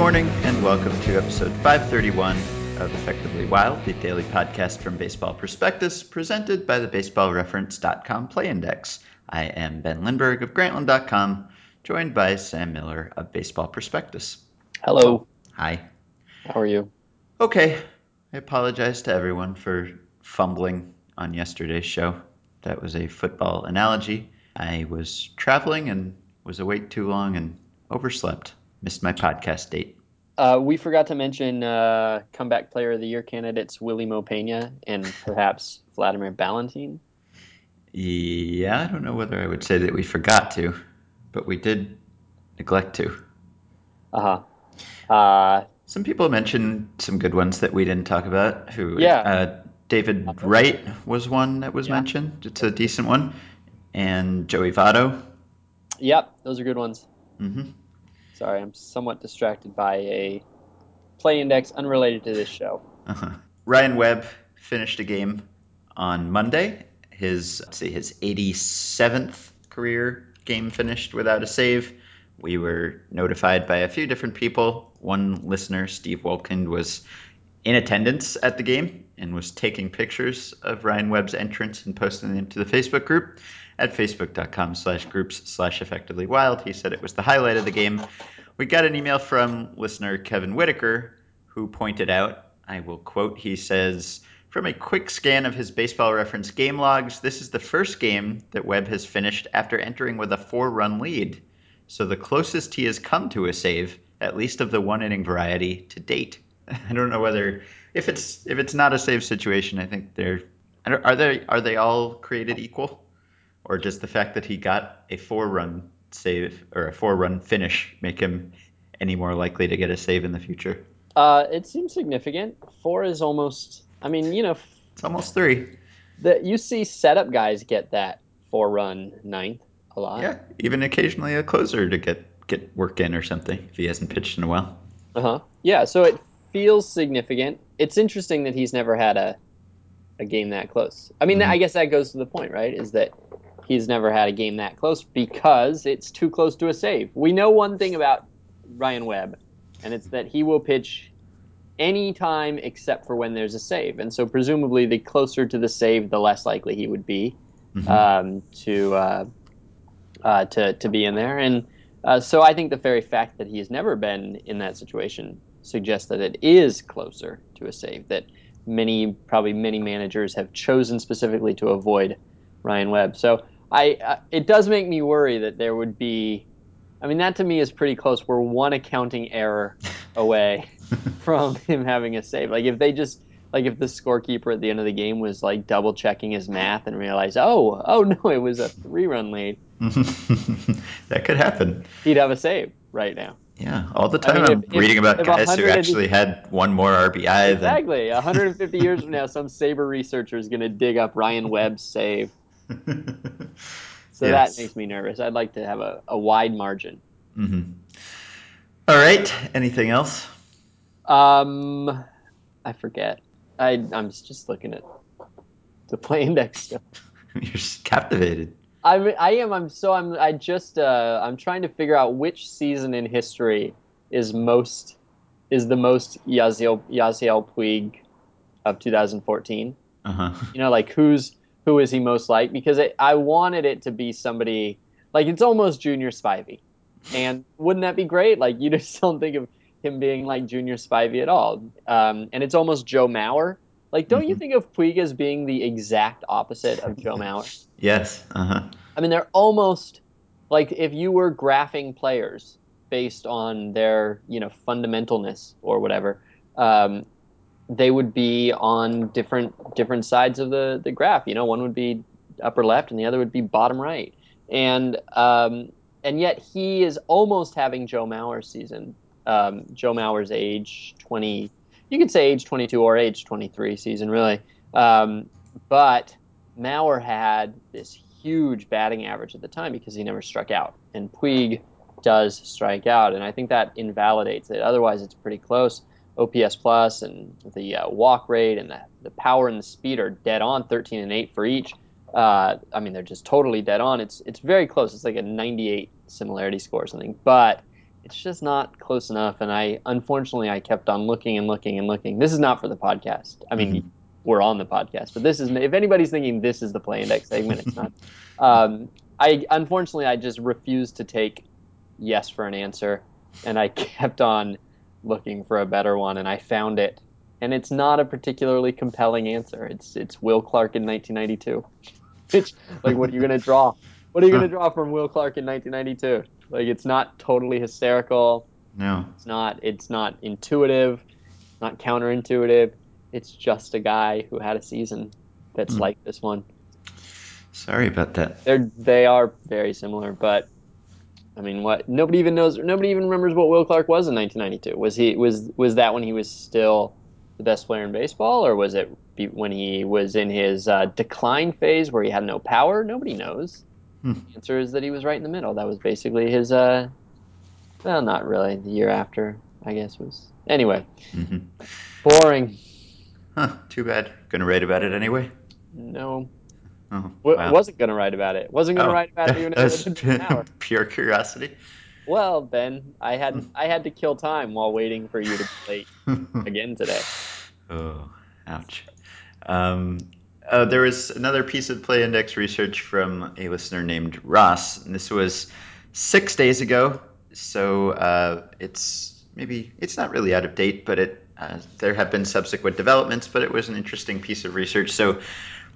Good morning and welcome to episode 531 of Effectively Wild, the daily podcast from Baseball Prospectus, presented by the BaseballReference.com Play Index. I am Ben Lindbergh of Grantland.com, joined by Sam Miller of Baseball Prospectus. Hello. Hi. How are you? Okay. I apologize to everyone for fumbling on yesterday's show. That was a football analogy. I was traveling and was awake too long and overslept. Missed my podcast date. Uh, we forgot to mention uh, comeback player of the year candidates Willy Mo Peña and perhaps Wladimir Balentien. Yeah, I don't know whether I would say that we forgot to, but we did neglect to. Uh-huh. Uh Some people mentioned some good ones that we didn't talk about. Who? Yeah. Uh, David Wright was one that was Yeah. mentioned. It's a decent one, and Joey Votto. Yep, those are good ones. hmm Sorry, I'm somewhat distracted by a play index unrelated to this show. Uh-huh. Ryan Webb finished a game on Monday. His see, his 87th career game finished without a save. We were notified by a few different people. One listener, Steve Wolkind, was in attendance at the game and was taking pictures of Ryan Webb's entrance and posting them to the Facebook group at facebook.com slash groups slash effectively wild. He said it was the highlight of the game. We got an email from listener Kevin Whitaker who pointed out, I will quote, he says, from a quick scan of his baseball reference game logs, this is the first game that Webb has finished after entering with a four run lead. So the closest he has come to a save, at least of the one inning variety, to date. I don't know whether if it's if it's not a save situation, I think they're are they are they all created equal, or does the fact that he got a four run save or a four run finish make him any more likely to get a save in the future? Uh, it seems significant. Four is almost. I mean, you know, It's almost three. the you see setup guys get that four run ninth a lot. Yeah, even occasionally a closer to get get work in or something if he hasn't pitched in a while. Uh huh. Yeah. So it feels significant. It's interesting that he's never had a a game that close. I mean, Mhm. I guess that goes to the point, right? Is that he's never had a game that close because it's too close to a save. We know one thing about Ryan Webb, and it's that he will pitch any time except for when there's a save. And so presumably, the closer to the save, the less likely he would be Mhm. um, to uh, uh, to to be in there. And uh, so I think the very fact that he has never been in that situation suggests that it is closer to a save. That many probably many managers have chosen specifically to avoid Ryan Webb. So I uh, it does make me worry that there would be. I mean that to me is pretty close. We're one accounting error away from him having a save. Like if they just like if the scorekeeper at the end of the game was like double checking his math and realized, oh, oh no, it was a three run lead, that could happen. he'd have a save right now. Yeah, all the time I am reading about guys who actually had one more RBI than Exactly. 150 years from now, some Saber researcher is going to dig up Ryan Webb's save. So Yes. that makes me nervous. I'd like to have a, a wide margin. hmm All right. Anything else? Um, I forget. I I'm just looking at the play index stuff. You're captivated. I I am. I'm so I'm. I just uh, I'm trying to figure out which season in history is most is the most Yasiel Yasiel Puig of 2014. Uh huh. You know, like who's who is he most like? Because it, I wanted it to be somebody like it's almost Junior Spivey, and wouldn't that be great? Like you just don't think of him being like Junior Spivey at all, um, and it's almost Joe Mauer. Like, don't you Mhm. think of Puig as being the exact opposite of Joe Mauer? Yes. Uh huh. I mean, they're almost like if you were graphing players based on their, you know, fundamentalness or whatever, um, they would be on different different sides of the the graph. You know, one would be upper left and the other would be bottom right, and um, and yet he is almost having Joe Mauer's season. Um, Joe Mauer's age twenty, you could say age twenty two or age twenty three season really, um, but Mauer had this huge batting average at the time because he never struck out, and Puig does strike out, and I think that invalidates it. Otherwise, it's pretty close. OPS plus and the uh, walk rate and the, the power and the speed are dead on, 13 and 8 for each. Uh, I mean, they're just totally dead on. It's it's very close. It's like a 98 similarity score or something. But it's just not close enough. And I, unfortunately, I kept on looking and looking and looking. This is not for the podcast. I mean, Mhm. we're on the podcast, but this is if anybody's thinking this is the play index segment, it's not. Um, I unfortunately I just refused to take yes for an answer, and I kept on looking for a better one, and I found it. And it's not a particularly compelling answer. It's it's Will Clark in 1992. Which like what are you gonna draw? What are you gonna draw from Will Clark in 1992? Like it's not totally hysterical. No. It's not it's not intuitive, not counterintuitive. It's just a guy who had a season that's Hmm. like this one. Sorry about that. They're they are very similar, but I mean, what nobody even knows. Nobody even remembers what Will Clark was in 1992. Was he was was that when he was still the best player in baseball, or was it be, when he was in his uh, decline phase where he had no power? Nobody knows. Hmm. The answer is that he was right in the middle. That was basically his. Uh, well, not really. The year after, I guess was. Anyway, hmm boring. Huh. Too bad. Gonna write about it anyway. No, Oh, wow. wasn't gonna write about it. Wasn't gonna Oh, write about it that's it an hour. pure curiosity. Well, Ben, I had I had to kill time while waiting for you to be late again today. Oh, ouch. Um, uh, there was another piece of Play Index research from a listener named Ross, and this was six days ago. So uh, it's maybe it's not really out of date, but it uh, there have been subsequent developments. But it was an interesting piece of research. So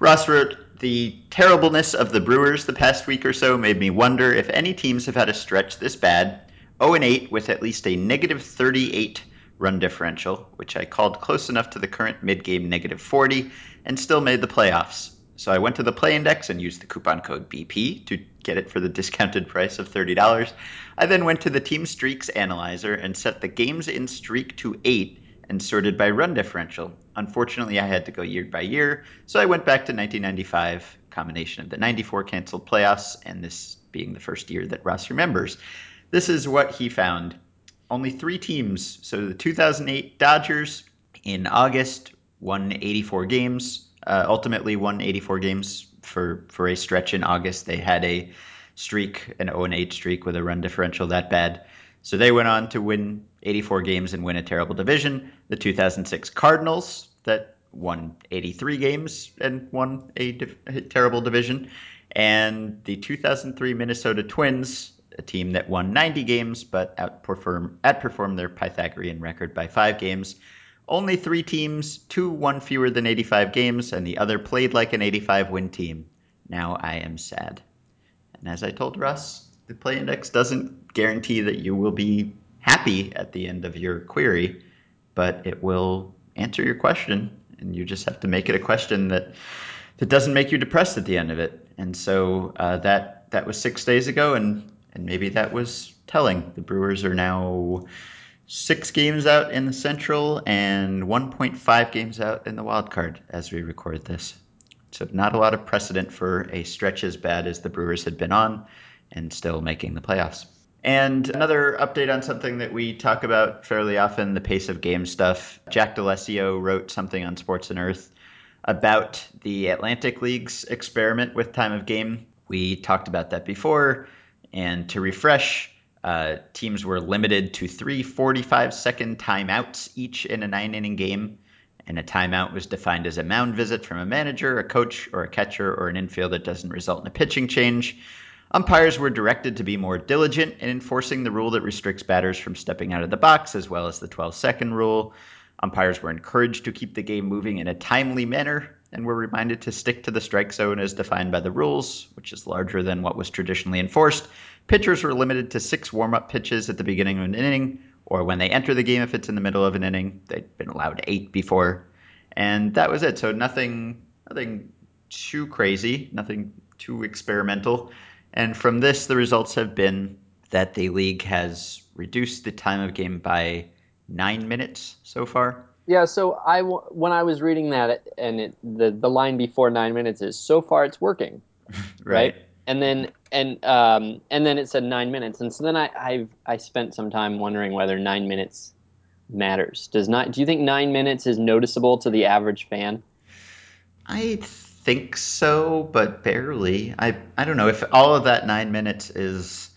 Ross wrote, "The terribleness of the Brewers the past week or so made me wonder if any teams have had a stretch this bad, 0 8 with at least a 38." run differential, which I called close enough to the current mid game negative 40, and still made the playoffs. So I went to the play index and used the coupon code BP to get it for the discounted price of $30. I then went to the team streaks analyzer and set the games in streak to 8 and sorted by run differential. Unfortunately, I had to go year by year, so I went back to 1995, combination of the 94 canceled playoffs and this being the first year that Ross remembers. This is what he found only three teams. So the 2008 Dodgers in August won 84 games. Uh, ultimately, won 84 games for for a stretch in August. They had a streak, an 0 8 streak with a run differential that bad. So they went on to win 84 games and win a terrible division. The 2006 Cardinals that won 83 games and won a, a terrible division, and the 2003 Minnesota Twins a team that won 90 games but outperformed, outperformed their Pythagorean record by five games. Only three teams, two won fewer than 85 games, and the other played like an 85 win team. Now I am sad. And as I told Russ, the play index doesn't guarantee that you will be happy at the end of your query, but it will answer your question, and you just have to make it a question that that doesn't make you depressed at the end of it. And so uh, that that was six days ago, and and maybe that was telling. The Brewers are now six games out in the Central and 1.5 games out in the wild card as we record this. So not a lot of precedent for a stretch as bad as the Brewers had been on and still making the playoffs. And another update on something that we talk about fairly often, the pace of game stuff. Jack D'Alessio wrote something on Sports on Earth about the Atlantic League's experiment with time of game. We talked about that before. And to refresh, uh, teams were limited to three 45 second timeouts each in a nine inning game. And a timeout was defined as a mound visit from a manager, a coach, or a catcher, or an infield that doesn't result in a pitching change. Umpires were directed to be more diligent in enforcing the rule that restricts batters from stepping out of the box, as well as the 12 second rule. Umpires were encouraged to keep the game moving in a timely manner and were reminded to stick to the strike zone as defined by the rules, which is larger than what was traditionally enforced. Pitchers were limited to six warm up pitches at the beginning of an inning, or when they enter the game if it's in the middle of an inning. They'd been allowed eight before. And that was it. So nothing nothing too crazy, nothing too experimental. And from this, the results have been that the league has reduced the time of game by nine minutes so far. Yeah, so I w- when I was reading that and it, the the line before nine minutes is so far it's working, right? And then and um and then it said nine minutes, and so then I I've I spent some time wondering whether nine minutes matters. Does not? Do you think nine minutes is noticeable to the average fan? I think so, but barely. I I don't know if all of that nine minutes is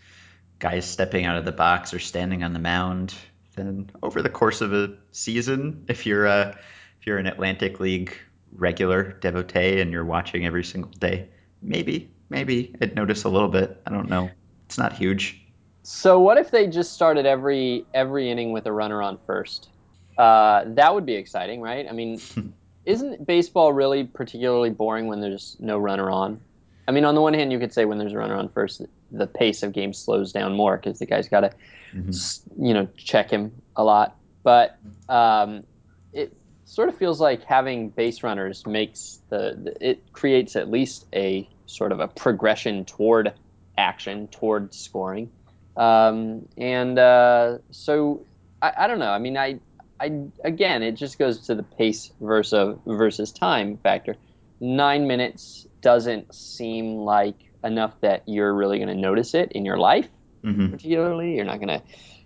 guys stepping out of the box or standing on the mound. Then over the course of a season, if you're a if you're an Atlantic League regular devotee and you're watching every single day, maybe maybe I'd notice a little bit. I don't know. It's not huge. So what if they just started every every inning with a runner on first? Uh, that would be exciting, right? I mean, isn't baseball really particularly boring when there's no runner on? I mean, on the one hand, you could say when there's a runner on first, the pace of game slows down more because the guy's got to, mm-hmm. you know, check him a lot. But um, it sort of feels like having base runners makes the it creates at least a sort of a progression toward action, toward scoring. Um, and uh, so I, I, don't know. I mean, I, I again, it just goes to the pace versus versus time factor. Nine minutes doesn't seem like enough that you're really going to notice it in your life, mm-hmm. particularly. You're not gonna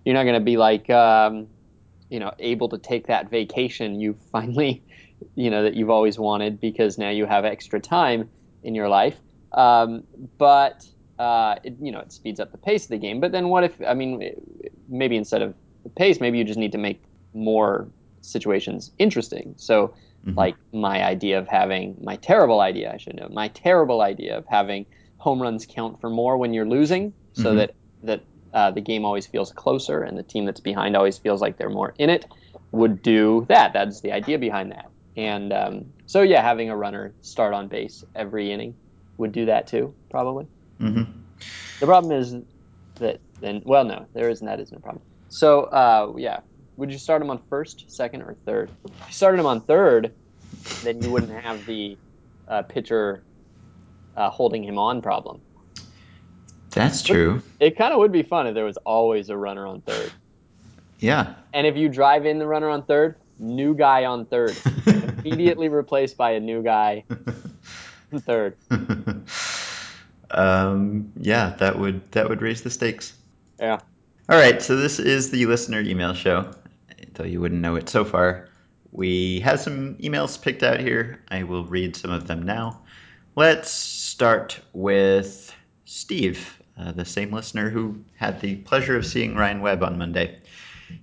you're not gonna be like um, you know able to take that vacation you finally you know that you've always wanted because now you have extra time in your life. Um, but uh, it, you know, it speeds up the pace of the game. But then what if, I mean, maybe instead of the pace, maybe you just need to make more situations interesting. So, mm-hmm. like my idea of having my terrible idea, I should know, my terrible idea of having home runs count for more when you're losing, so mm-hmm. that that uh, the game always feels closer and the team that's behind always feels like they're more in it, would do that. That's the idea behind that. And um, so, yeah, having a runner start on base every inning would do that too, probably. Mm-hmm. The problem is that then, well, no, there isn't. That isn't a problem. So, uh, yeah, would you start him on first, second, or third? If you started him on third, then you wouldn't have the uh, pitcher uh, holding him on problem. That's true. But it kind of would be fun if there was always a runner on third. Yeah. And if you drive in the runner on third, new guy on third, immediately replaced by a new guy on third. um, yeah, that would that would raise the stakes. Yeah. All right, so this is the listener email show. Though you wouldn't know it so far, we have some emails picked out here. I will read some of them now. Let's start with Steve, uh, the same listener who had the pleasure of seeing Ryan Webb on Monday.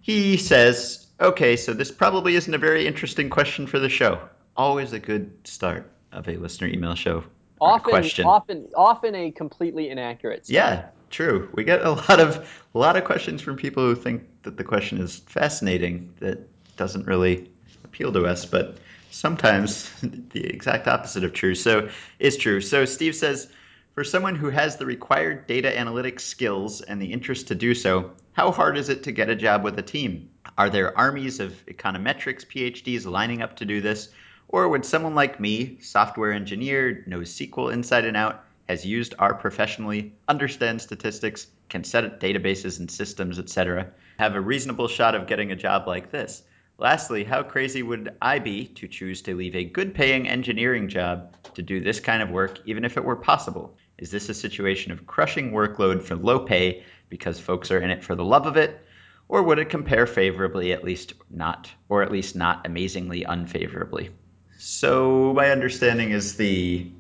He says, "Okay, so this probably isn't a very interesting question for the show. Always a good start of a listener email show often, question. Often, often a completely inaccurate. Yeah, true. We get a lot of a lot of questions from people who think that the question is fascinating that doesn't really appeal to us, but sometimes the exact opposite of true. So is true. So Steve says, for someone who has the required data analytics skills and the interest to do so, how hard is it to get a job with a team? Are there armies of econometrics PhDs lining up to do this? Or would someone like me, software engineer, knows SQL inside and out, has used R professionally, understands statistics, can set up databases and systems, etc., have a reasonable shot of getting a job like this? Lastly, how crazy would I be to choose to leave a good paying engineering job to do this kind of work, even if it were possible? Is this a situation of crushing workload for low pay because folks are in it for the love of it? Or would it compare favorably, at least not, or at least not amazingly unfavorably? So my understanding is the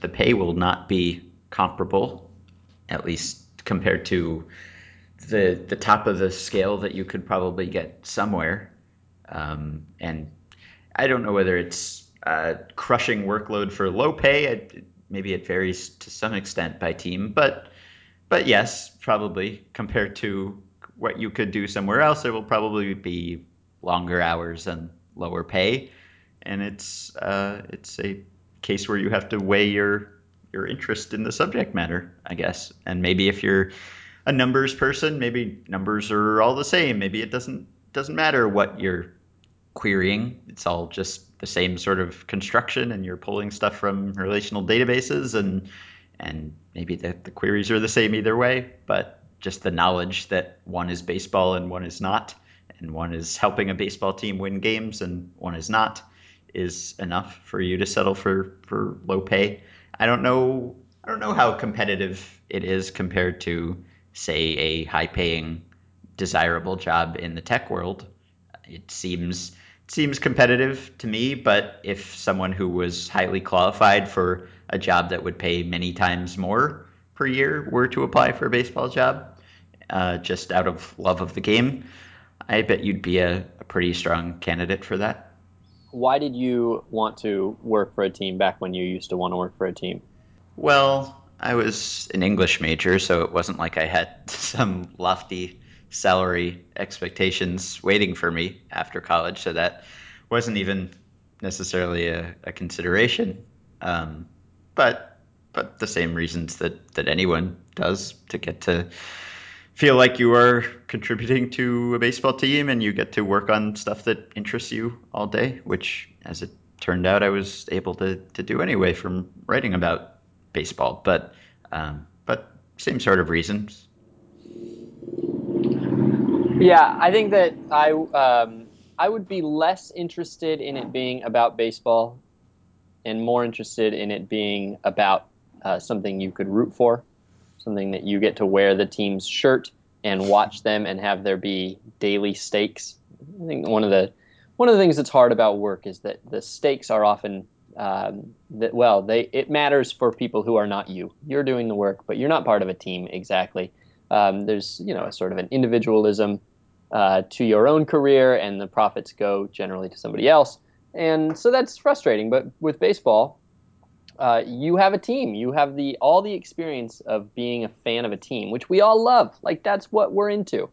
the pay will not be comparable, at least compared to the the top of the scale that you could probably get somewhere. Um, and I don't know whether it's crushing workload for low pay. Maybe it varies to some extent by team, but but yes, probably compared to what you could do somewhere else, it will probably be longer hours and lower pay and it's uh, it's a case where you have to weigh your your interest in the subject matter, I guess. And maybe if you're a numbers person, maybe numbers are all the same. Maybe it doesn't doesn't matter what you're querying. It's all just the same sort of construction, and you're pulling stuff from relational databases, and and maybe the, the queries are the same either way. But just the knowledge that one is baseball and one is not, and one is helping a baseball team win games and one is not is enough for you to settle for for low pay. I don't know I don't know how competitive it is compared to say a high paying desirable job in the tech world. It seems it seems competitive to me, but if someone who was highly qualified for a job that would pay many times more per year were to apply for a baseball job, uh, just out of love of the game, I bet you'd be a, a pretty strong candidate for that. Why did you want to work for a team back when you used to want to work for a team? Well, I was an English major, so it wasn't like I had some lofty salary expectations waiting for me after college. So that wasn't even necessarily a, a consideration. Um, but but the same reasons that that anyone does to get to feel like you are contributing to a baseball team and you get to work on stuff that interests you all day, which as it turned out I was able to to do anyway from writing about baseball, but um, but same sort of reasons. Yeah, I think that I um, I would be less interested in it being about baseball, and more interested in it being about uh, something you could root for, something that you get to wear the team's shirt and watch them and have there be daily stakes. I think one of the one of the things that's hard about work is that the stakes are often um, that well they it matters for people who are not you. You're doing the work but you're not part of a team exactly. Um, there's you know a sort of an individualism uh, to your own career and the profits go generally to somebody else. And so that's frustrating but with baseball uh, you have a team you have the all the experience of being a fan of a team which we all love like that's what we're into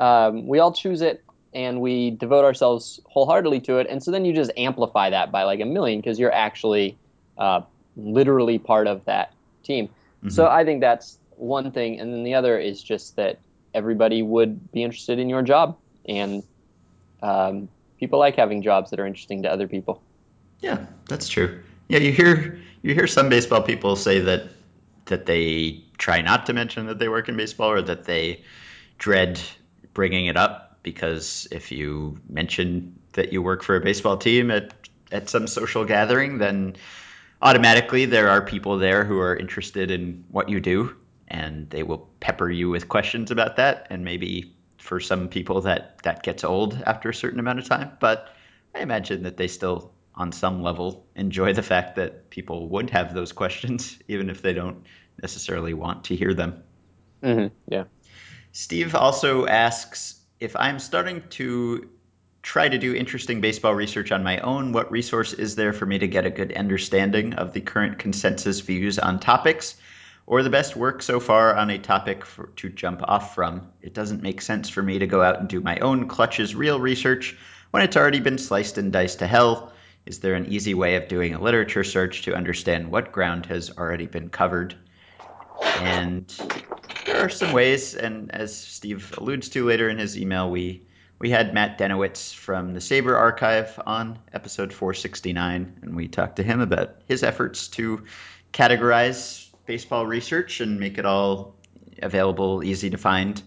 um, we all choose it and we devote ourselves wholeheartedly to it. And so then you just amplify that by like a million because you're actually uh, literally part of that team. Mm-hmm. So I think that's one thing. And then the other is just that everybody would be interested in your job. And um, people like having jobs that are interesting to other people. Yeah, that's true. Yeah, you hear you hear some baseball people say that that they try not to mention that they work in baseball or that they dread bringing it up because if you mention that you work for a baseball team at at some social gathering, then automatically there are people there who are interested in what you do and they will pepper you with questions about that and maybe for some people that that gets old after a certain amount of time but i imagine that they still on some level enjoy the fact that people would have those questions even if they don't necessarily want to hear them mm-hmm. yeah steve also asks if I'm starting to try to do interesting baseball research on my own, what resource is there for me to get a good understanding of the current consensus views on topics? Or the best work so far on a topic for, to jump off from. It doesn't make sense for me to go out and do my own clutches real research when it's already been sliced and diced to hell. Is there an easy way of doing a literature search to understand what ground has already been covered? And there are some ways, and as Steve alludes to later in his email, we we had Matt Denowitz from the Sabre Archive on episode 469, and we talked to him about his efforts to categorize baseball research and make it all available, easy to find.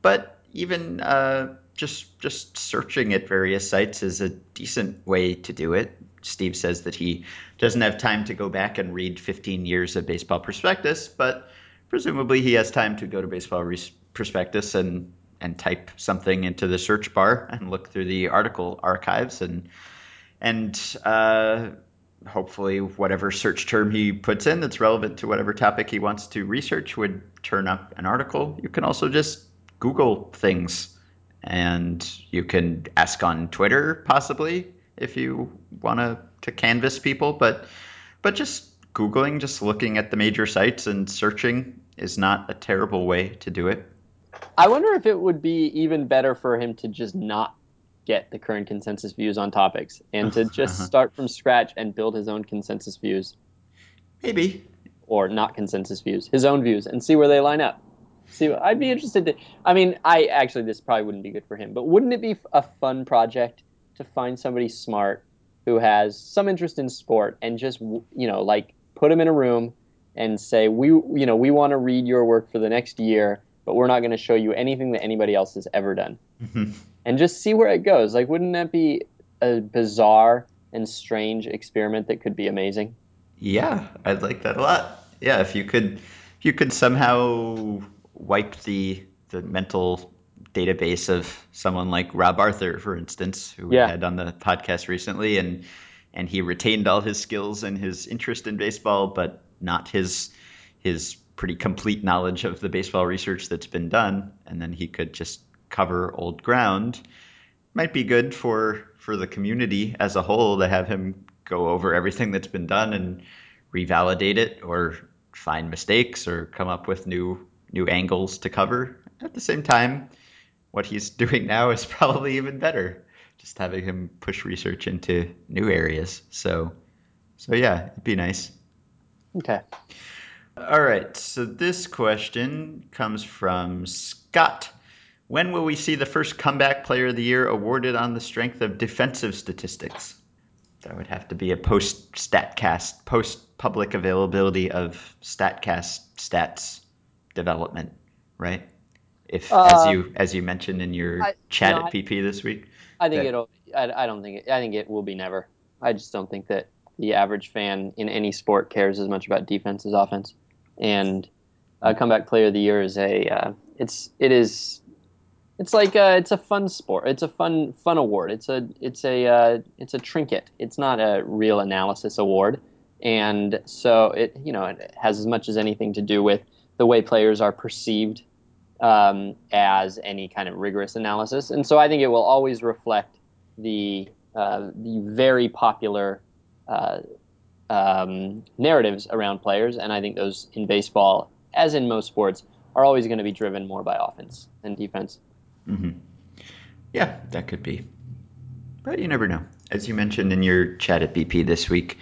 But even uh, just just searching at various sites is a decent way to do it. Steve says that he doesn't have time to go back and read 15 years of baseball prospectus, but presumably he has time to go to baseball prospectus and and type something into the search bar and look through the article archives and and uh, hopefully whatever search term he puts in that's relevant to whatever topic he wants to research would turn up an article. You can also just Google things and you can ask on Twitter possibly if you want to to canvas people, but but just Googling, just looking at the major sites and searching is not a terrible way to do it. I wonder if it would be even better for him to just not get the current consensus views on topics and to just uh-huh. start from scratch and build his own consensus views. Maybe. Or not consensus views, his own views, and see where they line up. See, I'd be interested to. I mean, I actually, this probably wouldn't be good for him, but wouldn't it be a fun project to find somebody smart who has some interest in sport and just, you know, like put him in a room and say, we, you know, we want to read your work for the next year, but we're not going to show you anything that anybody else has ever done. Mm-hmm. And just see where it goes. Like, wouldn't that be a bizarre and strange experiment that could be amazing? Yeah, I'd like that a lot. Yeah, if you could, if you could somehow wipe the the mental database of someone like Rob Arthur, for instance, who yeah. we had on the podcast recently, and and he retained all his skills and his interest in baseball, but not his his pretty complete knowledge of the baseball research that's been done, and then he could just cover old ground. Might be good for for the community as a whole to have him go over everything that's been done and revalidate it or find mistakes or come up with new new angles to cover. At the same time, what he's doing now is probably even better. Just having him push research into new areas. So so yeah, it'd be nice. Okay. All right. So this question comes from Scott. When will we see the first comeback player of the year awarded on the strength of defensive statistics? That would have to be a post StatCast, post public availability of StatCast stats development, right? If uh, as you as you mentioned in your I, chat no, at BP this week. I think that, it'll. I, I don't think it. I think it will be never. I just don't think that the average fan in any sport cares as much about defense as offense. And a comeback player of the year is a. Uh, it's it is it's like a, uh, it's a fun sport. It's a fun fun award. It's a it's a uh, it's a trinket. It's not a real analysis award, and so it you know it has as much as anything to do with the way players are perceived um, as any kind of rigorous analysis. And so I think it will always reflect the uh, the very popular uh, um, narratives around players, and I think those in baseball, as in most sports, are always going to be driven more by offense than defense. Mm-hmm. Yeah, that could be. But you never know. As you mentioned in your chat at BP this week,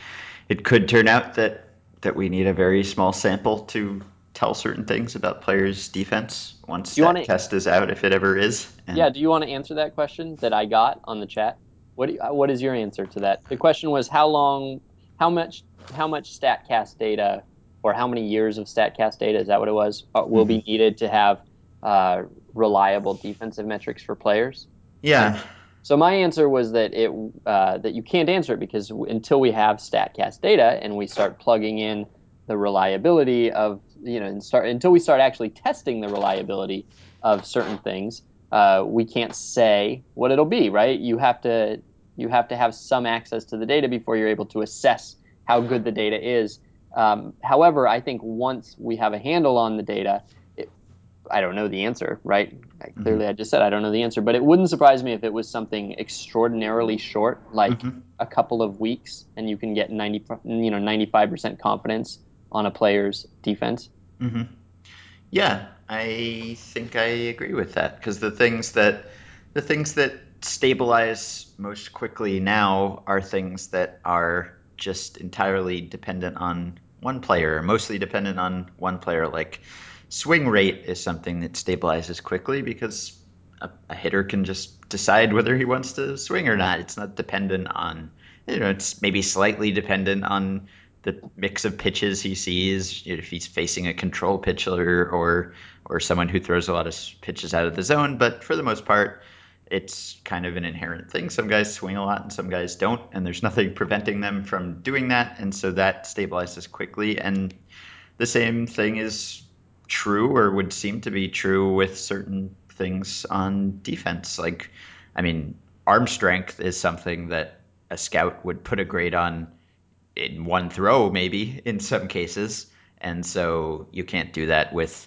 it could turn out that that we need a very small sample to tell certain things about players' defense once that wanna, test is out, if it ever is. And yeah, do you want to answer that question that I got on the chat? What you, what is your answer to that? The question was how long, how much, how much Statcast data, or how many years of Statcast data is that what it was? Uh, will mm-hmm. be needed to have uh, reliable defensive metrics for players? Yeah. So my answer was that it uh, that you can't answer it because until we have Statcast data and we start plugging in the reliability of you know and start until we start actually testing the reliability of certain things, uh, we can't say what it'll be. Right? You have to you have to have some access to the data before you're able to assess how good the data is. Um, however, I think once we have a handle on the data it, I don't know the answer, right? Mm-hmm. Clearly, I just said I don't know the answer, but it wouldn't surprise me if it was something extraordinarily short, like mm-hmm. a couple of weeks, and you can get ninety, you know, ninety-five percent confidence on a player's defense. Mm-hmm. Yeah, I think I agree with that because the things that the things that stabilize most quickly now are things that are just entirely dependent on one player, mostly dependent on one player, like swing rate is something that stabilizes quickly because a, a, hitter can just decide whether he wants to swing or not. It's not dependent on, you know, it's maybe slightly dependent on the mix of pitches he sees if he's facing a control pitcher or or someone who throws a lot of pitches out of the zone, but for the most part, it's kind of an inherent thing. Some guys swing a lot and some guys don't, and there's nothing preventing them from doing that, and so that stabilizes quickly. And the same thing is true or would seem to be true with certain things on defense. Like, I mean, arm strength is something that a scout would put a grade on in one throw, maybe in some cases, and so you can't do that with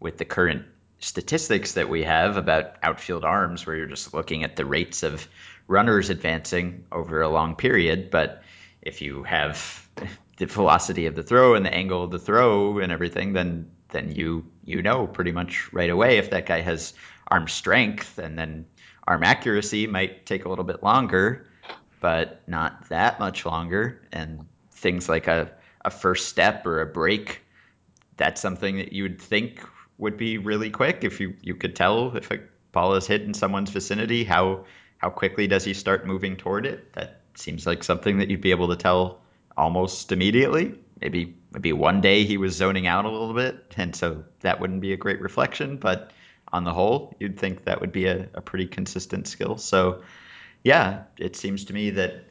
with the current statistics that we have about outfield arms, where you're just looking at the rates of runners advancing over a long period. But if you have the velocity of the throw and the angle of the throw and everything, then then you you know pretty much right away if that guy has arm strength and then arm accuracy might take a little bit longer, but not that much longer. And things like a, a first step or a break, that's something that you would think would be really quick if you, you could tell if a ball is hit in someone's vicinity, how how quickly does he start moving toward it? That seems like something that you'd be able to tell almost immediately maybe maybe one day he was zoning out a little bit, and so that wouldn't be a great reflection. But on the whole, you'd think that would be a, a pretty consistent skill. So yeah, it seems to me that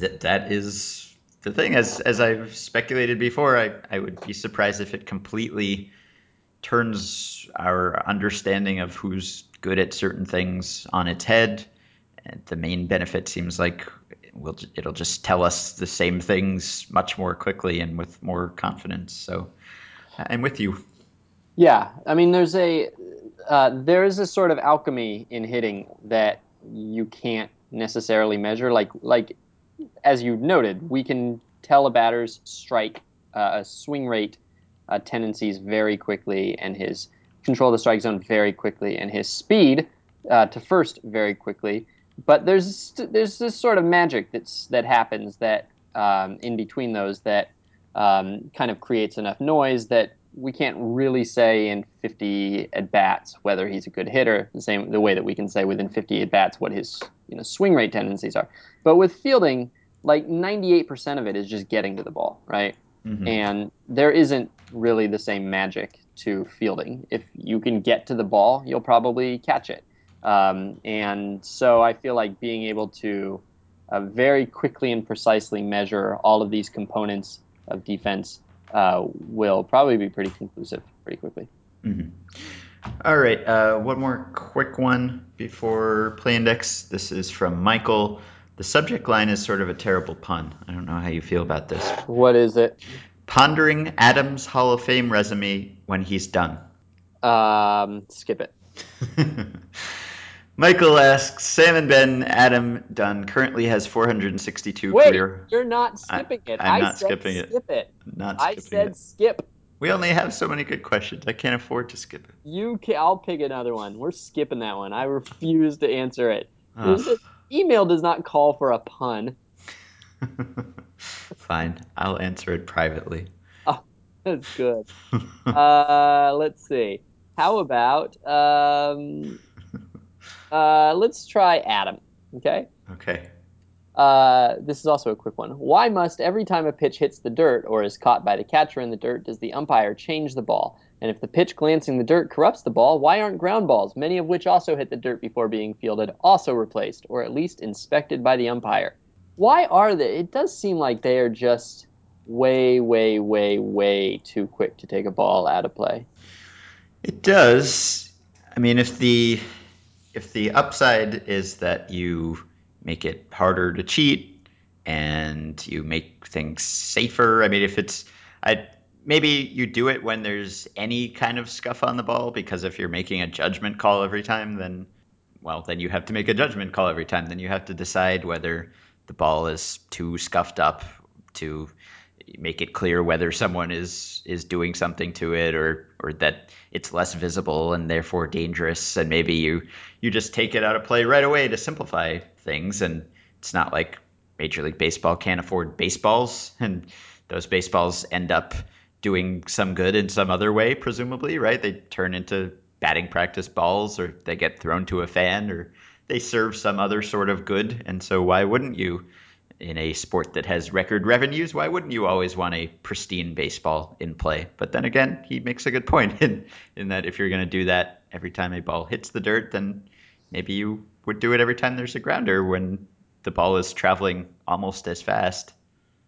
that that is the thing. As as I've speculated before, I, I would be surprised if it completely turns our understanding of who's good at certain things on its head. And the main benefit seems like we'll, it'll just tell us the same things much more quickly and with more confidence. So I'm with you. Yeah, I mean, there's a uh, there is a sort of alchemy in hitting that you can't necessarily measure. Like like as you noted, we can tell a batter's strike, uh, swing rate uh, tendencies very quickly, and his control of the strike zone very quickly, and his speed uh, to first very quickly. But there's there's this sort of magic that's that happens that um, in between those that um, kind of creates enough noise that we can't really say in 50 at bats whether he's a good hitter the same the way that we can say within 50 at bats what his you know swing rate tendencies are. But with fielding like 98% of it is just getting to the ball right? Mm-hmm. and there isn't really the same magic to fielding. If you can get to the ball you'll probably catch it. Um, and so i feel like being able to uh, very quickly and precisely measure all of these components of defense uh, will probably be pretty conclusive pretty quickly. Mm-hmm. All right, uh, one more quick one before play index. This is from Michael. The subject line is sort of a terrible pun. I don't know how you feel about this. What is it? Pondering Adams Hall of Fame resume when he's done. Um, skip it. Michael asks, Sam and Ben, Adam Dunn currently has 462 Wait, career. You're not skipping I, it. I'm I not skipping skip it. it. Not I said it. skip. We only have so many good questions. I can't afford to skip it. You can, I'll pick another one. We're skipping that one. I refuse to answer it. Email does not call for a pun. Fine. I'll answer it privately. Oh, that's good. uh, let's see. How about um, uh, let's try Adam. Okay. Okay. Uh, this is also a quick one. Why must every time a pitch hits the dirt or is caught by the catcher in the dirt does the umpire change the ball? And if the pitch glancing the dirt corrupts the ball, why aren't ground balls, many of which also hit the dirt before being fielded, also replaced or at least inspected by the umpire? Why are they? It does seem like they are just way, way, way, way too quick to take a ball out of play. It does. I mean, if the if the upside is that you make it harder to cheat and you make things safer. I mean, if it's, I maybe you do it when there's any kind of scuff on the ball because if you're making a judgment call every time, then well, then you have to make a judgment call every time. Then you have to decide whether the ball is too scuffed up to make it clear whether someone is is doing something to it or or that it's less visible and therefore dangerous. And maybe you you just take it out of play right away to simplify things. And it's not like major league baseball can't afford baseballs. And those baseballs end up doing some good in some other way presumably right? They turn into batting practice balls or they get thrown to a fan or they serve some other sort of good. And so why wouldn't you in a sport that has record revenues, why wouldn't you always want a pristine baseball in play? But then again, he makes a good point in in that if you're going to do that every time a ball hits the dirt, then maybe you would do it every time there's a grounder when the ball is traveling almost as fast.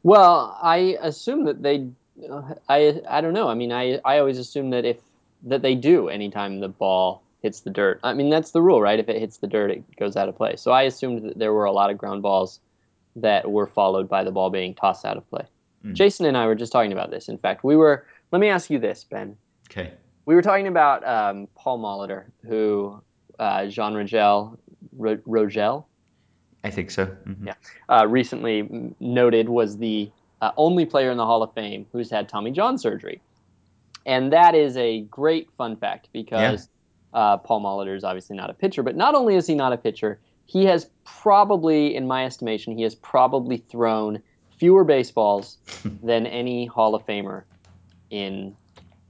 Well, I assume that they I I don't know. I mean, I I always assume that if that they do anytime the ball hits the dirt. I mean, that's the rule, right? If it hits the dirt, it goes out of play. So I assumed that there were a lot of ground balls that were followed by the ball being tossed out of play. Mm. Jason and I were just talking about this. In fact, we were. Let me ask you this, Ben. Okay. We were talking about um, Paul Molitor, who uh, Jean Rogel, Ro- Rogel. I think so. Mm-hmm. Yeah. Uh, recently noted was the uh, only player in the Hall of Fame who's had Tommy John surgery, and that is a great fun fact because yeah. Uh, Paul Molitor is obviously not a pitcher. But not only is he not a pitcher, he has probably, in my estimation, he has probably thrown fewer baseballs than any Hall of Famer in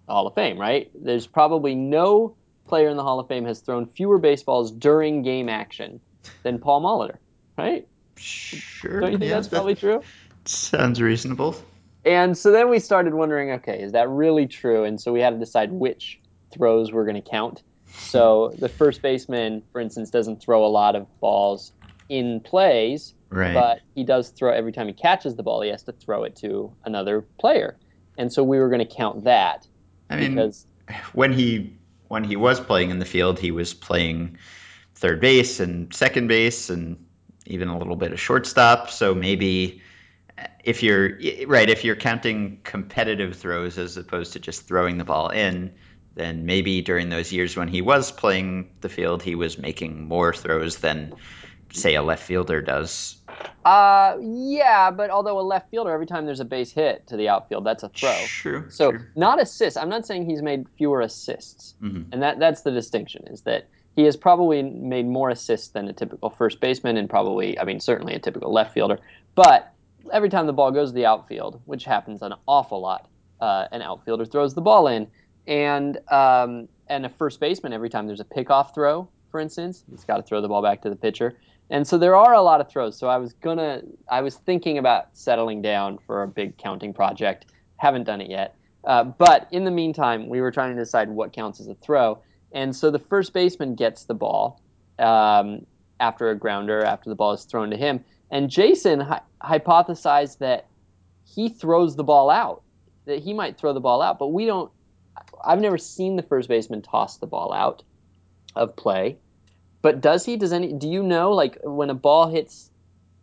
Hall of Fame, right? There's probably no player in the Hall of Fame has thrown fewer baseballs during game action than Paul Molitor, right? Sure. Don't you think yeah, that's probably true? Sounds reasonable. And so then we started wondering, okay, is that really true? And so we had to decide which throws we're going to count. So the first baseman, for instance, doesn't throw a lot of balls in plays, right. but he does throw every time he catches the ball, he has to throw it to another player. And so we were going to count that. I mean, because when he when he was playing in the field, he was playing third base and second base and even a little bit of shortstop. So maybe if you're right, if you're counting competitive throws as opposed to just throwing the ball in, then maybe during those years when he was playing the field, he was making more throws than, say, a left fielder does. Uh, yeah, but although a left fielder, every time there's a base hit to the outfield, that's a throw. True. So true. not assists. I'm not saying he's made fewer assists, Mhm. and that that's the distinction. Is that he has probably made more assists than a typical first baseman, and probably, I mean, certainly a typical left fielder. But every time the ball goes to the outfield, which happens an awful lot, uh, an outfielder throws the ball in, and um, and a first baseman every time there's a pickoff throw, for instance, he's got to throw the ball back to the pitcher. And so there are a lot of throws. So I was gonna, I was thinking about settling down for a big counting project. Haven't done it yet. Uh, but in the meantime, we were trying to decide what counts as a throw. And so the first baseman gets the ball um, after a grounder, after the ball is thrown to him. And Jason hy- hypothesized that he throws the ball out, that he might throw the ball out, but we don't. I've never seen the first baseman toss the ball out of play. But does he? Does any? Do you know, like when a ball hits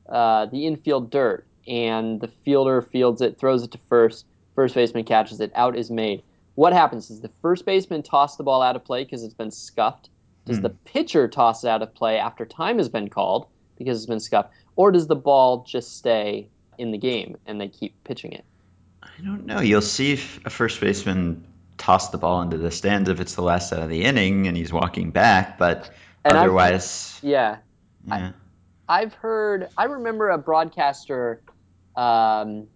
uh, the infield dirt and the fielder fields it, throws it to first, first baseman catches it, out is made. What happens? Does the first baseman toss the ball out of play because it's been scuffed? Does Hmm. the pitcher toss it out of play after time has been called because it's been scuffed, or does the ball just stay in the game and they keep pitching it? I don't know. You'll see if a first baseman toss the ball into the stands if it's the last out of the inning and he's walking back, but And I've- otherwise, Yeah, yeah. I've heard. I remember a broadcaster. Um,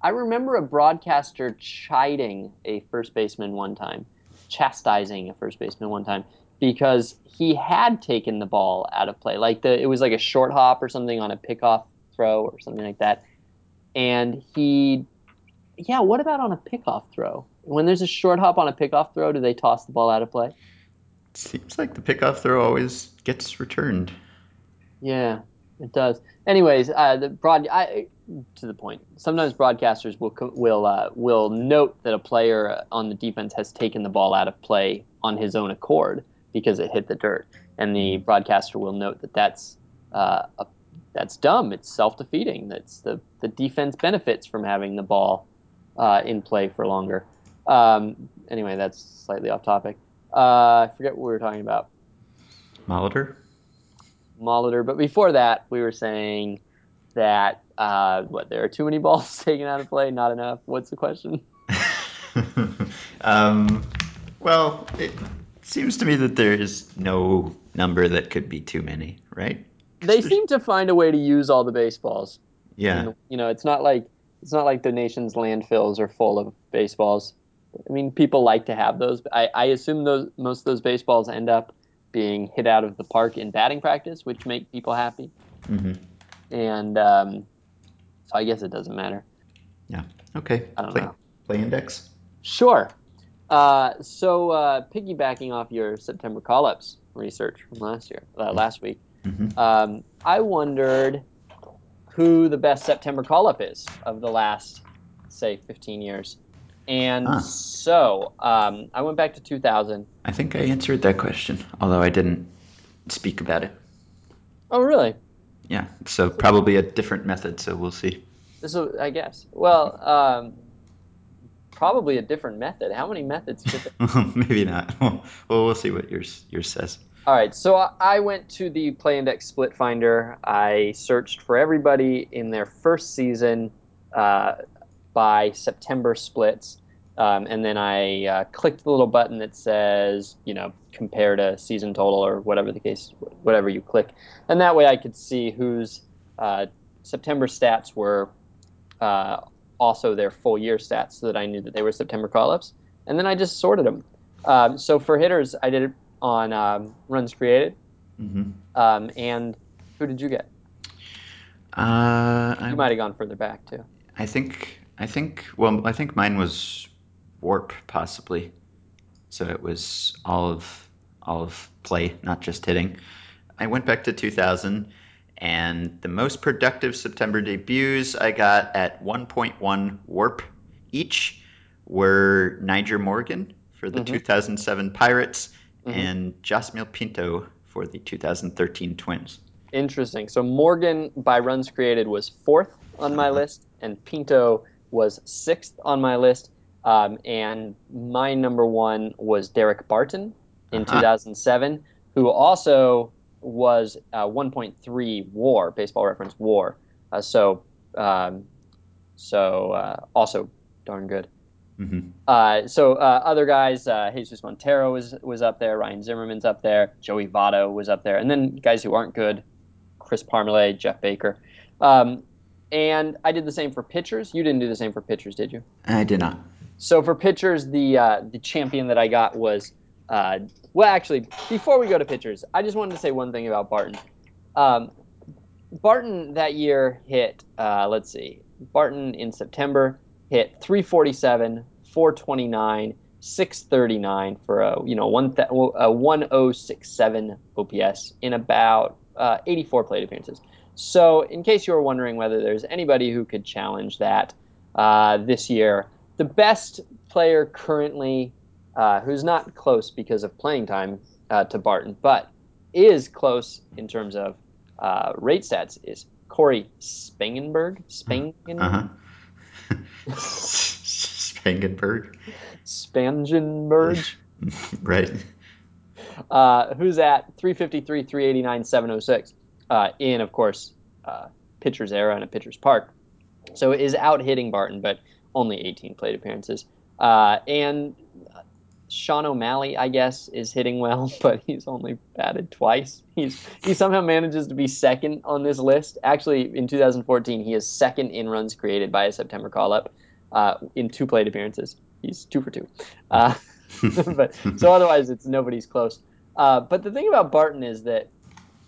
I remember a broadcaster chiding a first baseman one time, chastising a first baseman one time because he had taken the ball out of play. Like the, it was like a short hop or something on a pickoff throw or something like that, and he, yeah. What about on a pickoff throw? When there's a short hop on a pickoff throw, do they toss the ball out of play? Seems like the pickoff throw always gets returned. Yeah, it does. Anyways, uh, the broad I, to the point. Sometimes broadcasters will will uh, will note that a player on the defense has taken the ball out of play on his own accord because it hit the dirt, and the broadcaster will note that that's uh, a, that's dumb. It's self defeating. That's the the defense benefits from having the ball uh, in play for longer. Um, anyway, that's slightly off topic. Uh, I forget what we were talking about. Molitor? Molitor. But before that, we were saying that uh, what there are too many balls taken out of play, not enough. What's the question? um, well, it seems to me that there is no number that could be too many, right? They seem to find a way to use all the baseballs. Yeah. And, you know, it's not like it's not like the nation's landfills are full of baseballs. I mean, people like to have those. I, I assume those most of those baseballs end up being hit out of the park in batting practice, which make people happy. hmm And um, so I guess it doesn't matter. Yeah. Okay. I don't play, know. Play index. Sure. Uh, so uh, piggybacking off your September call-ups research from last year, uh, last week, hmm um, I wondered who the best September call-up is of the last, say, 15 years. And Huh. so um, I went back to 2000. I think I answered that question, although I didn't speak about it. Oh, really? Yeah. So probably a different method. So we'll see. This is, I guess. Well, um, probably a different method. How many methods Maybe not. Well, we'll see what yours yours says. All right, so I- I went to the Play Index Split Finder. I searched for everybody in their first season uh, by September splits, um, and then I uh, clicked the little button that says, you know, compare to season total or whatever the case, whatever you click, and that way I could see whose uh, September stats were uh, also their full year stats, so that I knew that they were September call-ups, and then I just sorted them. Um, so for hitters, I did it on um, runs created. hmm Um, and who did you get? Uh, You might have gone further back too. I think I think well I think mine was WARP possibly. So it was all of all of play, not just hitting. I went back to 2000 and the most productive September debuts I got at 1.1 WARP each were Nyjer Morgan for the Mhm. 2007 Pirates Mhm. and Josmil Pinto for the 2013 Twins. Interesting. So Morgan by runs created was fourth on my Uh-huh. list, and Pinto was sixth on my list. Um, and my number one was Daric Barton in Uh-huh. 2007, who also was uh, 1.3 WAR, Baseball Reference WAR. Uh, so, um, so uh, also darn good. Mhm. Uh, so uh, other guys, uh, Jesus Montero was was up there, Ryan Zimmerman's up there, Joey Votto was up there, and then guys who aren't good, Chris Parmelee, Jeff Baker, um, and I did the same for pitchers. You didn't do the same for pitchers, did you? I did not. So for pitchers, the uh, the champion that I got was uh, well, actually, before we go to pitchers, I just wanted to say one thing about Barton. Um, Barton that year hit. Uh, let's see, Barton in September hit 347, 429, 639 for a you know one th- a 1067 OPS in about uh, 84 plate appearances. So in case you were wondering whether there's anybody who could challenge that uh, this year, the best player currently uh, who's not close because of playing time uh, to Barton, but is close in terms of uh, rate stats is Cory Spangenberg. Spangenberg. Uh-huh. Spangenberg. Spangenberg. right. Uh, who's at 353, 389, 706 uh, in, of course, uh, pitcher's era and a pitcher's park. So is out hitting Barton, but only 18 plate appearances. Uh, and Shawn O'Malley, I guess, is hitting well, but he's only batted twice. He's he somehow manages to be second on this list. Actually, in 2014, he is second in runs created by a September call up uh, in two plate appearances. He's two for two. Uh, but so otherwise, it's nobody's close. Uh, but the thing about Barton is that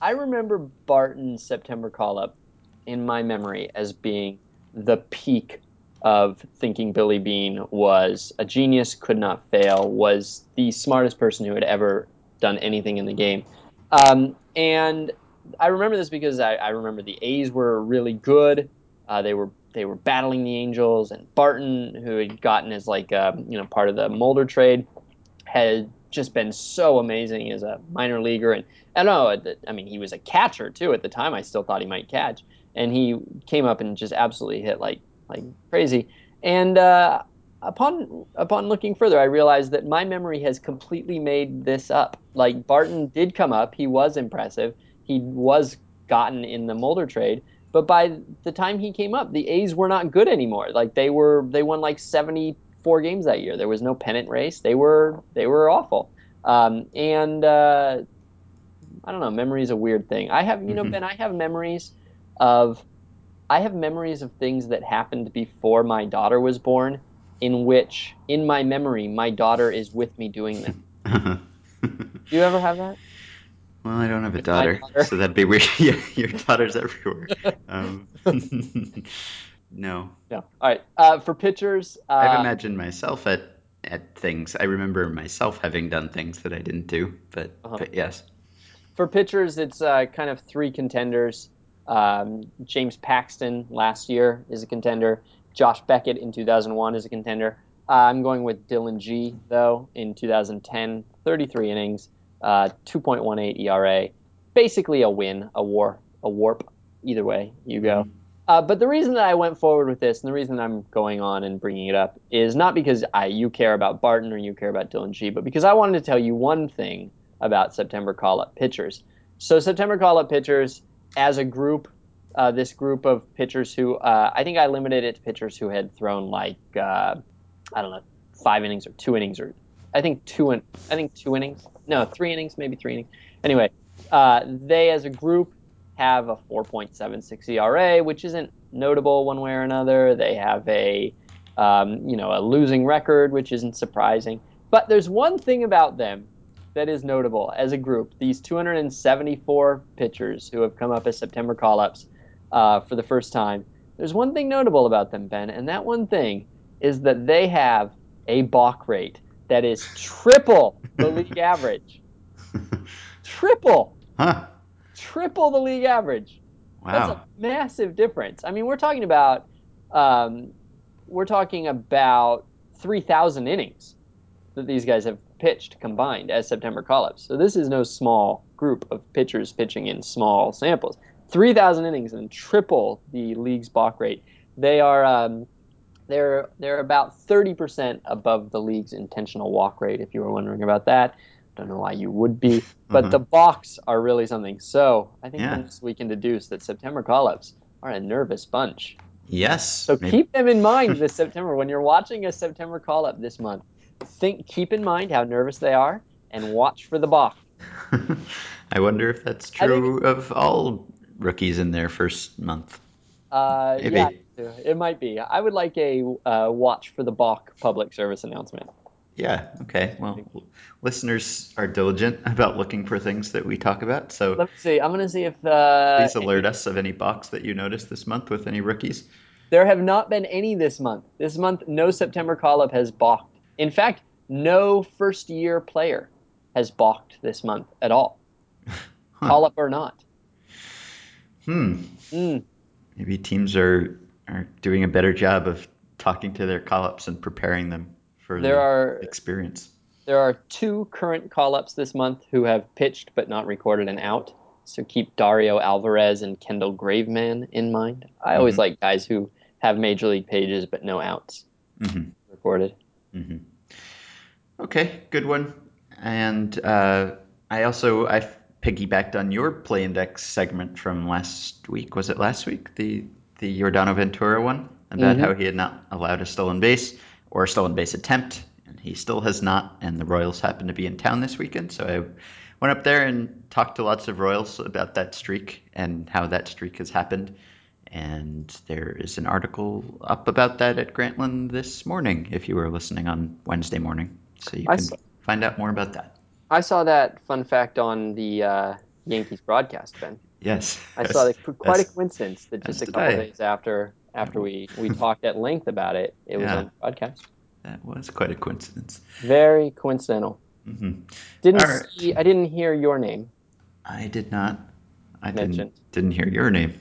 I remember Barton's September call up in my memory as being the peak of thinking Billy Beane was a genius, could not fail, was the smartest person who had ever done anything in the game. Um, and I remember this because I, I, remember the A's were really good. Uh, they were they were battling the Angels, and Barton, who had gotten as like um, you know part of the Mulder trade, had just been so amazing as a minor leaguer. And I don't know, I mean, he was a catcher too at the time. I still thought he might catch, and he came up and just absolutely hit like like crazy. And uh, upon upon looking further, I realized that my memory has completely made this up. Like Barton did come up, he was impressive, he was gotten in the Mulder trade, but by the time he came up, the A's were not good anymore. Like they were, they won like seventy four games that year. There was no pennant race. They were they were awful. Um, and uh, I don't know, memory is a weird thing. I have, you know, Mhm. Ben, I have memories of I have memories of things that happened before my daughter was born, in which, in my memory, my daughter is with me doing them. Uh-huh. Do you ever have that? well, I don't have a daughter, daughter. so that'd be weird. yeah, your daughter's everywhere. Um, no, No. All right. Uh, for pitchers, uh, I've imagined myself at at things. I remember myself having done things that I didn't do, but Uh-huh. but yes. for pitchers, it's uh, kind of three contenders. Um, James Paxton last year is a contender. Josh Beckett in 2001 is a contender. Uh, I'm going with Dillon Gee, though, in 2010, 33 innings, uh, 2.18 ERA. Basically a win, a WAR, a WARP. Either way, you go. Mhm. Uh, but the reason that I went forward with this, and the reason I'm going on and bringing it up, is not because you care about Barton or you care about Dillon Gee, but because I wanted to tell you one thing about September call-up pitchers. So September call-up pitchers, as a group, uh, this group of pitchers who uh, I think I limited it to pitchers who had thrown like I don't know five innings or two innings or I think two in, I think two innings, no three innings, maybe three innings. Anyway, uh, they as a group have a 4.76 ERA, which isn't notable one way or another. They have a um, you know a losing record, which isn't surprising. But there's one thing about them that is notable as a group. These 274 pitchers who have come up as September call-ups uh, for the first time. There's one thing notable about them, Ben, and that one thing is that they have a balk rate that is triple the league average. Triple, huh. Triple the league average. Wow. That's a massive difference. I mean, we're talking about um, we're talking about 3,000 innings that these guys have pitched combined as September call-ups. So this is no small group of pitchers pitching in small samples. 3,000 innings and triple the league's balk rate. They are um, they're they're about thirty percent above the league's intentional walk rate. If you were wondering about that, don't know why you would be, but the balks are really something. So I think Yeah. this we can deduce that September call-ups are a nervous bunch. Yes. So maybe- keep them in mind this September when you're watching a September call-up this month. Think, keep in mind how nervous they are, and watch for the balk. I wonder if that's I think- true of all rookies in their first month. Uh, Maybe. yeah, it might be. I would like a uh, watch for the balk public service announcement. Yeah. Okay. Well, listeners are diligent about looking for things that we talk about, so let's see. I'm gonna see if uh, please alert us of any box that you noticed this month with any rookies. There have not been any this month. This month, no September call up has balked. In fact, no first year player has balked this month at all, Huh. call up or not. Hmm. Mm, Maybe teams are are doing a better job of talking to their call-ups and preparing them for there the are experience. there are two current call ups this month who have pitched but not recorded an out. So keep Dario Alvarez and Kendall Graveman in mind. I always Mhm. like guys who have major league pages but no outs hmm recorded. hmm Okay, good one. And uh, I also I piggybacked on your play index segment from last week. Was it last week? The the Yordano Ventura one about Mhm. how he had not allowed a stolen base or a stolen base attempt, and he still has not. And the Royals happen to be in town this weekend, so I went up there and talked to lots of Royals about that streak and how that streak has happened. And there is an article up about that at Grantland this morning if you were listening on Wednesday morning. So you I can saw- find out more about that. I saw that fun fact on the uh, Yankees broadcast, Ben. Yes. I saw that quite a coincidence that just a couple days after after we, we talked at length about it, it was Yeah. on the broadcast. That was quite a coincidence. Very coincidental. hmm Didn't right. see, I didn't hear your name. I did not. I Mentioned. didn't didn't hear your name.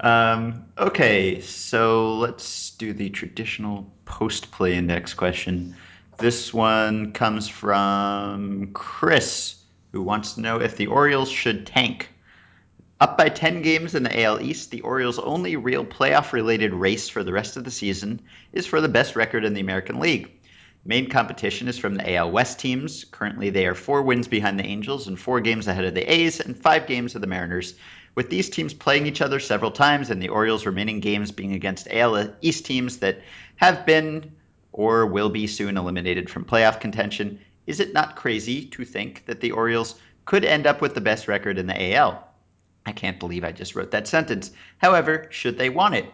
Um, okay, so let's do the traditional post play index question. This one comes from Chris, who wants to know if the Orioles should tank. Up by 10 games in the AL East, the Orioles' only real playoff related race for the rest of the season is for the best record in the American League. Main competition is from the AL West teams. Currently, they are four wins behind the Angels and four games ahead of the A's and five games of the Mariners. With these teams playing each other several times and the Orioles' remaining games being against AL East teams that have been or will be soon eliminated from playoff contention, is it not crazy to think that the Orioles could end up with the best record in the AL? I can't believe I just wrote that sentence. However, should they want it?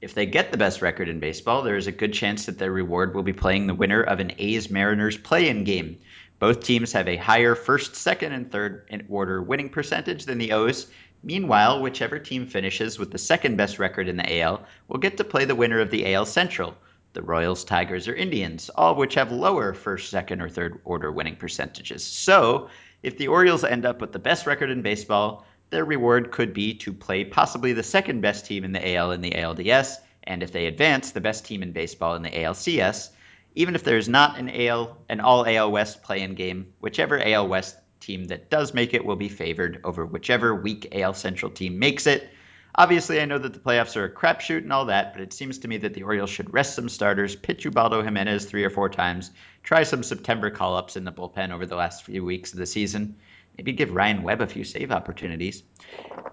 If they get the best record in baseball, there is a good chance that their reward will be playing the winner of an A's Mariners play in game. Both teams have a higher first, second, and third order winning percentage than the O's. Meanwhile, whichever team finishes with the second best record in the AL will get to play the winner of the AL Central, the Royals, Tigers, or Indians, all of which have lower first, second, or third order winning percentages. So, if the Orioles end up with the best record in baseball, their reward could be to play possibly the second best team in the AL and the ALDS, and if they advance, the best team in baseball in the ALCS. Even if there is not an AL, an all AL West play-in game, whichever AL West team that does make it will be favored over whichever weak AL Central team makes it. Obviously, I know that the playoffs are a crapshoot and all that, but it seems to me that the Orioles should rest some starters, pitch Ubaldo Jimenez three or four times, try some September call-ups in the bullpen over the last few weeks of the season, maybe give Ryan Webb a few save opportunities,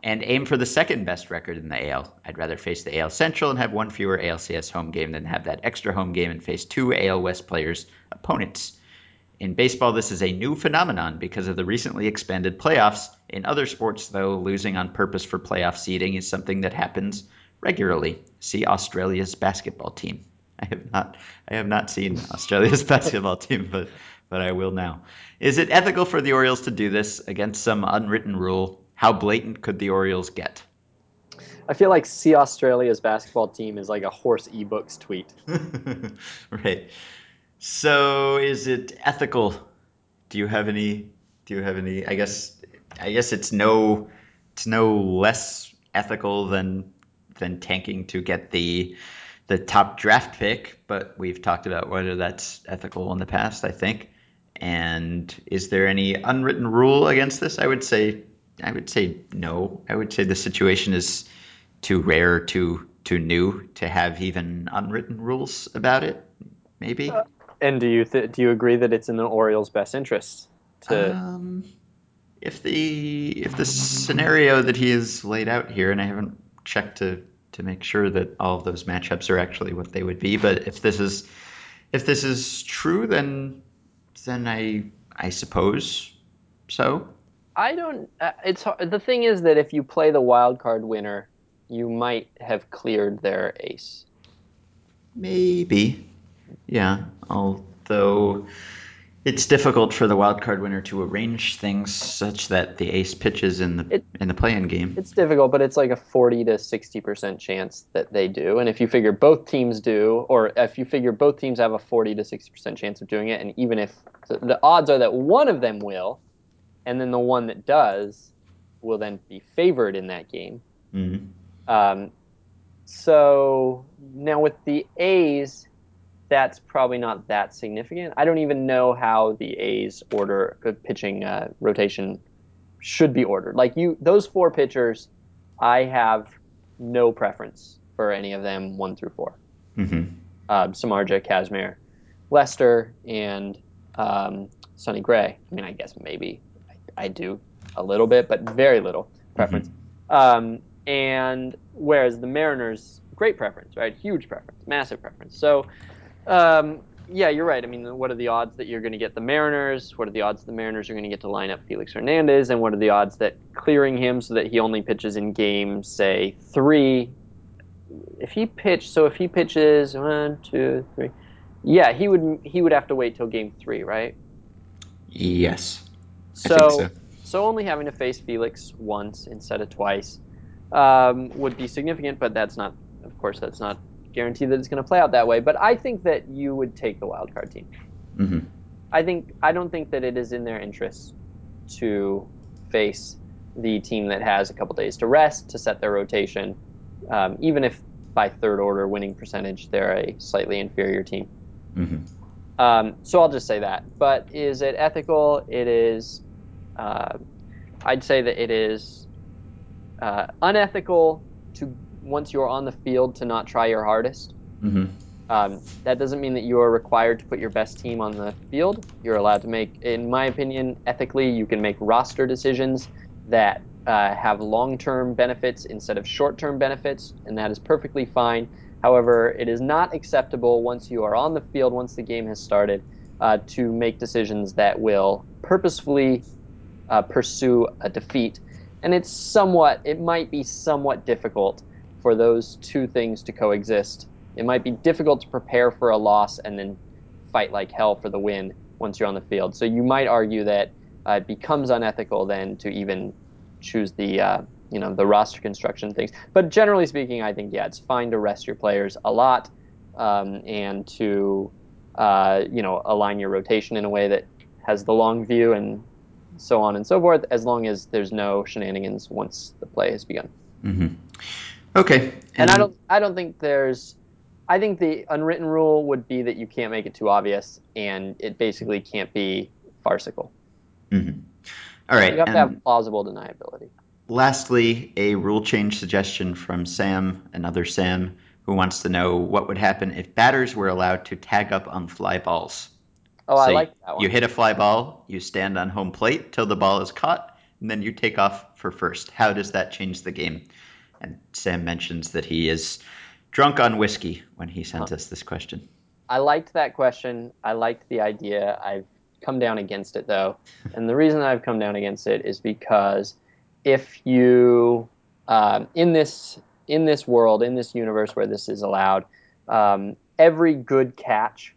and aim for the second best record in the AL. I'd rather face the AL Central and have one fewer ALCS home game than have that extra home game and face two AL West players' opponents. In baseball, this is a new phenomenon because of the recently expanded playoffs. In other sports, though, losing on purpose for playoff seeding is something that happens regularly. See Australia's basketball team. I have not, I have not seen Australia's basketball team, but, but I will now. Is it ethical for the Orioles to do this against some unwritten rule? How blatant could the Orioles get? I feel like see Australia's basketball team is like a horse ebooks tweet. right. So, is it ethical? Do you have any? Do you have any? I guess. I guess it's no. It's no less ethical than than tanking to get the the top draft pick. But we've talked about whether that's ethical in the past. I think. And is there any unwritten rule against this? I would say. I would say no. I would say the situation is too rare to too new to have even unwritten rules about it. Maybe. Uh, and do you th- do you agree that it's in the Orioles' best interest to? Um, if the if the scenario that he has laid out here, and I haven't checked to to make sure that all of those matchups are actually what they would be, but if this is if this is true, then then I I suppose so. I don't. Uh, it's the thing is that if you play the wild card winner, you might have cleared their ace. Maybe, yeah. Although it's difficult for the wild card winner to arrange things such that the ace pitches in the it, in the play-in game. It's difficult, but it's like a forty to sixty percent chance that they do. And if you figure both teams do, or if you figure both teams have a forty to sixty percent chance of doing it, and even if the odds are that one of them will, and then the one that does will then be favored in that game. Mm-hmm. Um, so now with the A's, that's probably not that significant. I don't even know how the A's order uh, pitching uh, rotation should be ordered. Like you, those four pitchers, I have no preference for any of them one through 4 mm-hmm. uh, Samardzija, Kazmir, Lester, and um, Sonny Gray. I mean, I guess maybe I do a little bit, but very little preference. Mm-hmm. Um, and whereas the Mariners, great preference, right? Huge preference, massive preference. So, um, yeah, you're right. I mean, what are the odds that you're going to get the Mariners? What are the odds the Mariners are going to get to line up Felix Hernandez? And what are the odds that clearing him so that he only pitches in game, say, three? If he pitched, so if he pitches one, two, three, yeah, he would he would have to wait till game three, right? Yes. So, so, so. only having to face Felix once instead of twice um, would be significant, but that's not, of course, that's not guaranteed that it's going to play out that way. But I think that you would take the wild card team. Mm-hmm. I think I don't think that it is in their interest to face the team that has a couple days to rest to set their rotation, um, even if by third order winning percentage they're a slightly inferior team. Mm-hmm. Um, so I'll just say that. But is it ethical? It is uh, I'd say that it is uh, unethical to once you're on the field to not try your hardest. Mm-hmm. Um, that doesn't mean that you are required to put your best team on the field. You're allowed to make, in my opinion, ethically, you can make roster decisions that uh, have long-term benefits instead of short-term benefits, and that is perfectly fine. However, it is not acceptable once you are on the field, once the game has started, uh, to make decisions that will purposefully uh, pursue a defeat. And it's somewhat, it might be somewhat difficult for those two things to coexist. It might be difficult to prepare for a loss and then fight like hell for the win once you're on the field. So you might argue that uh, it becomes unethical then to even choose the uh, you know the roster construction things. But generally speaking, I think yeah, it's fine to rest your players a lot um, and to uh, you know align your rotation in a way that has the long view and so on and so forth, as long as there's no shenanigans once the play has begun. Mm-hmm. Okay. And, and I don't, I don't think there's. I think the unwritten rule would be that you can't make it too obvious, and it basically can't be farcical. Mm-hmm. All right. You have to have plausible deniability. Lastly, a rule change suggestion from Sam, another Sam, who wants to know what would happen if batters were allowed to tag up on fly balls. Oh, so I like that one. You hit a fly ball, you stand on home plate till the ball is caught, and then you take off for first. How does that change the game? And Sam mentions that he is drunk on whiskey when he sent us this question. I liked that question. I liked the idea. I've come down against it though, and the reason I've come down against it is because if you um, in this in this world in this universe where this is allowed, um, every good catch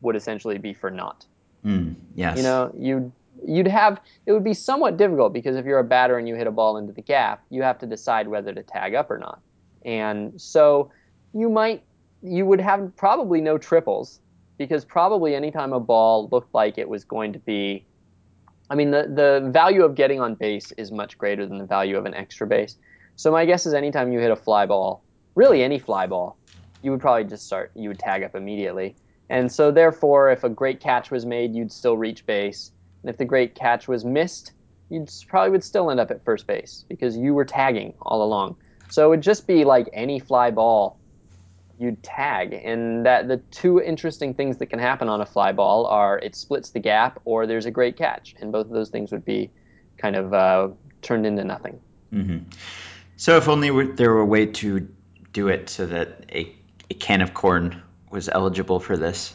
would essentially be for naught. Mm, yes. You know, you'd you'd have it would be somewhat difficult because if you're a batter and you hit a ball into the gap, you have to decide whether to tag up or not. And so you might you would have probably no triples because probably anytime a ball looked like it was going to be I mean the the value of getting on base is much greater than the value of an extra base. So my guess is anytime you hit a fly ball, really any fly ball, you would probably just start you would tag up immediately. And so, therefore, if a great catch was made, you'd still reach base. And if the great catch was missed, you probably would still end up at first base because you were tagging all along. So it'd just be like any fly ball you'd tag. And that the two interesting things that can happen on a fly ball are it splits the gap or there's a great catch. And both of those things would be kind of uh, turned into nothing. Mm-hmm. So if only there were a way to do it so that a, a can of corn was eligible for this,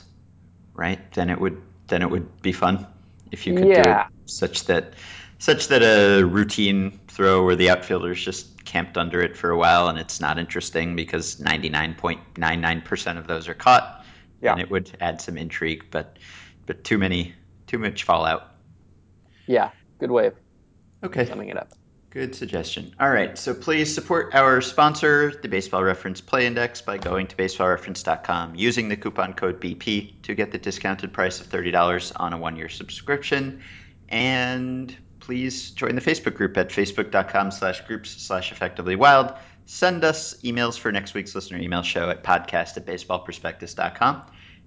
right? Then it would then it would be fun if you could yeah. do it such that such that a routine throw where the outfielder's just camped under it for a while and it's not interesting because 99.99% of those are caught yeah. and it would add some intrigue but but too many too much fallout. Yeah. Good way of okay. Summing it up Good suggestion. All right, so please support our sponsor, the Baseball Reference Play Index, by going to baseballreference.com using the coupon code BP to get the discounted price of $30 on a one year subscription. And please join the Facebook group at facebook.com slash groups slash effectively wild. Send us emails for next week's listener email show at podcast at baseballprospectus.com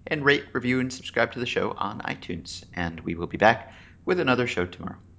and rate, review, and subscribe to the show on iTunes. And we will be back with another show tomorrow.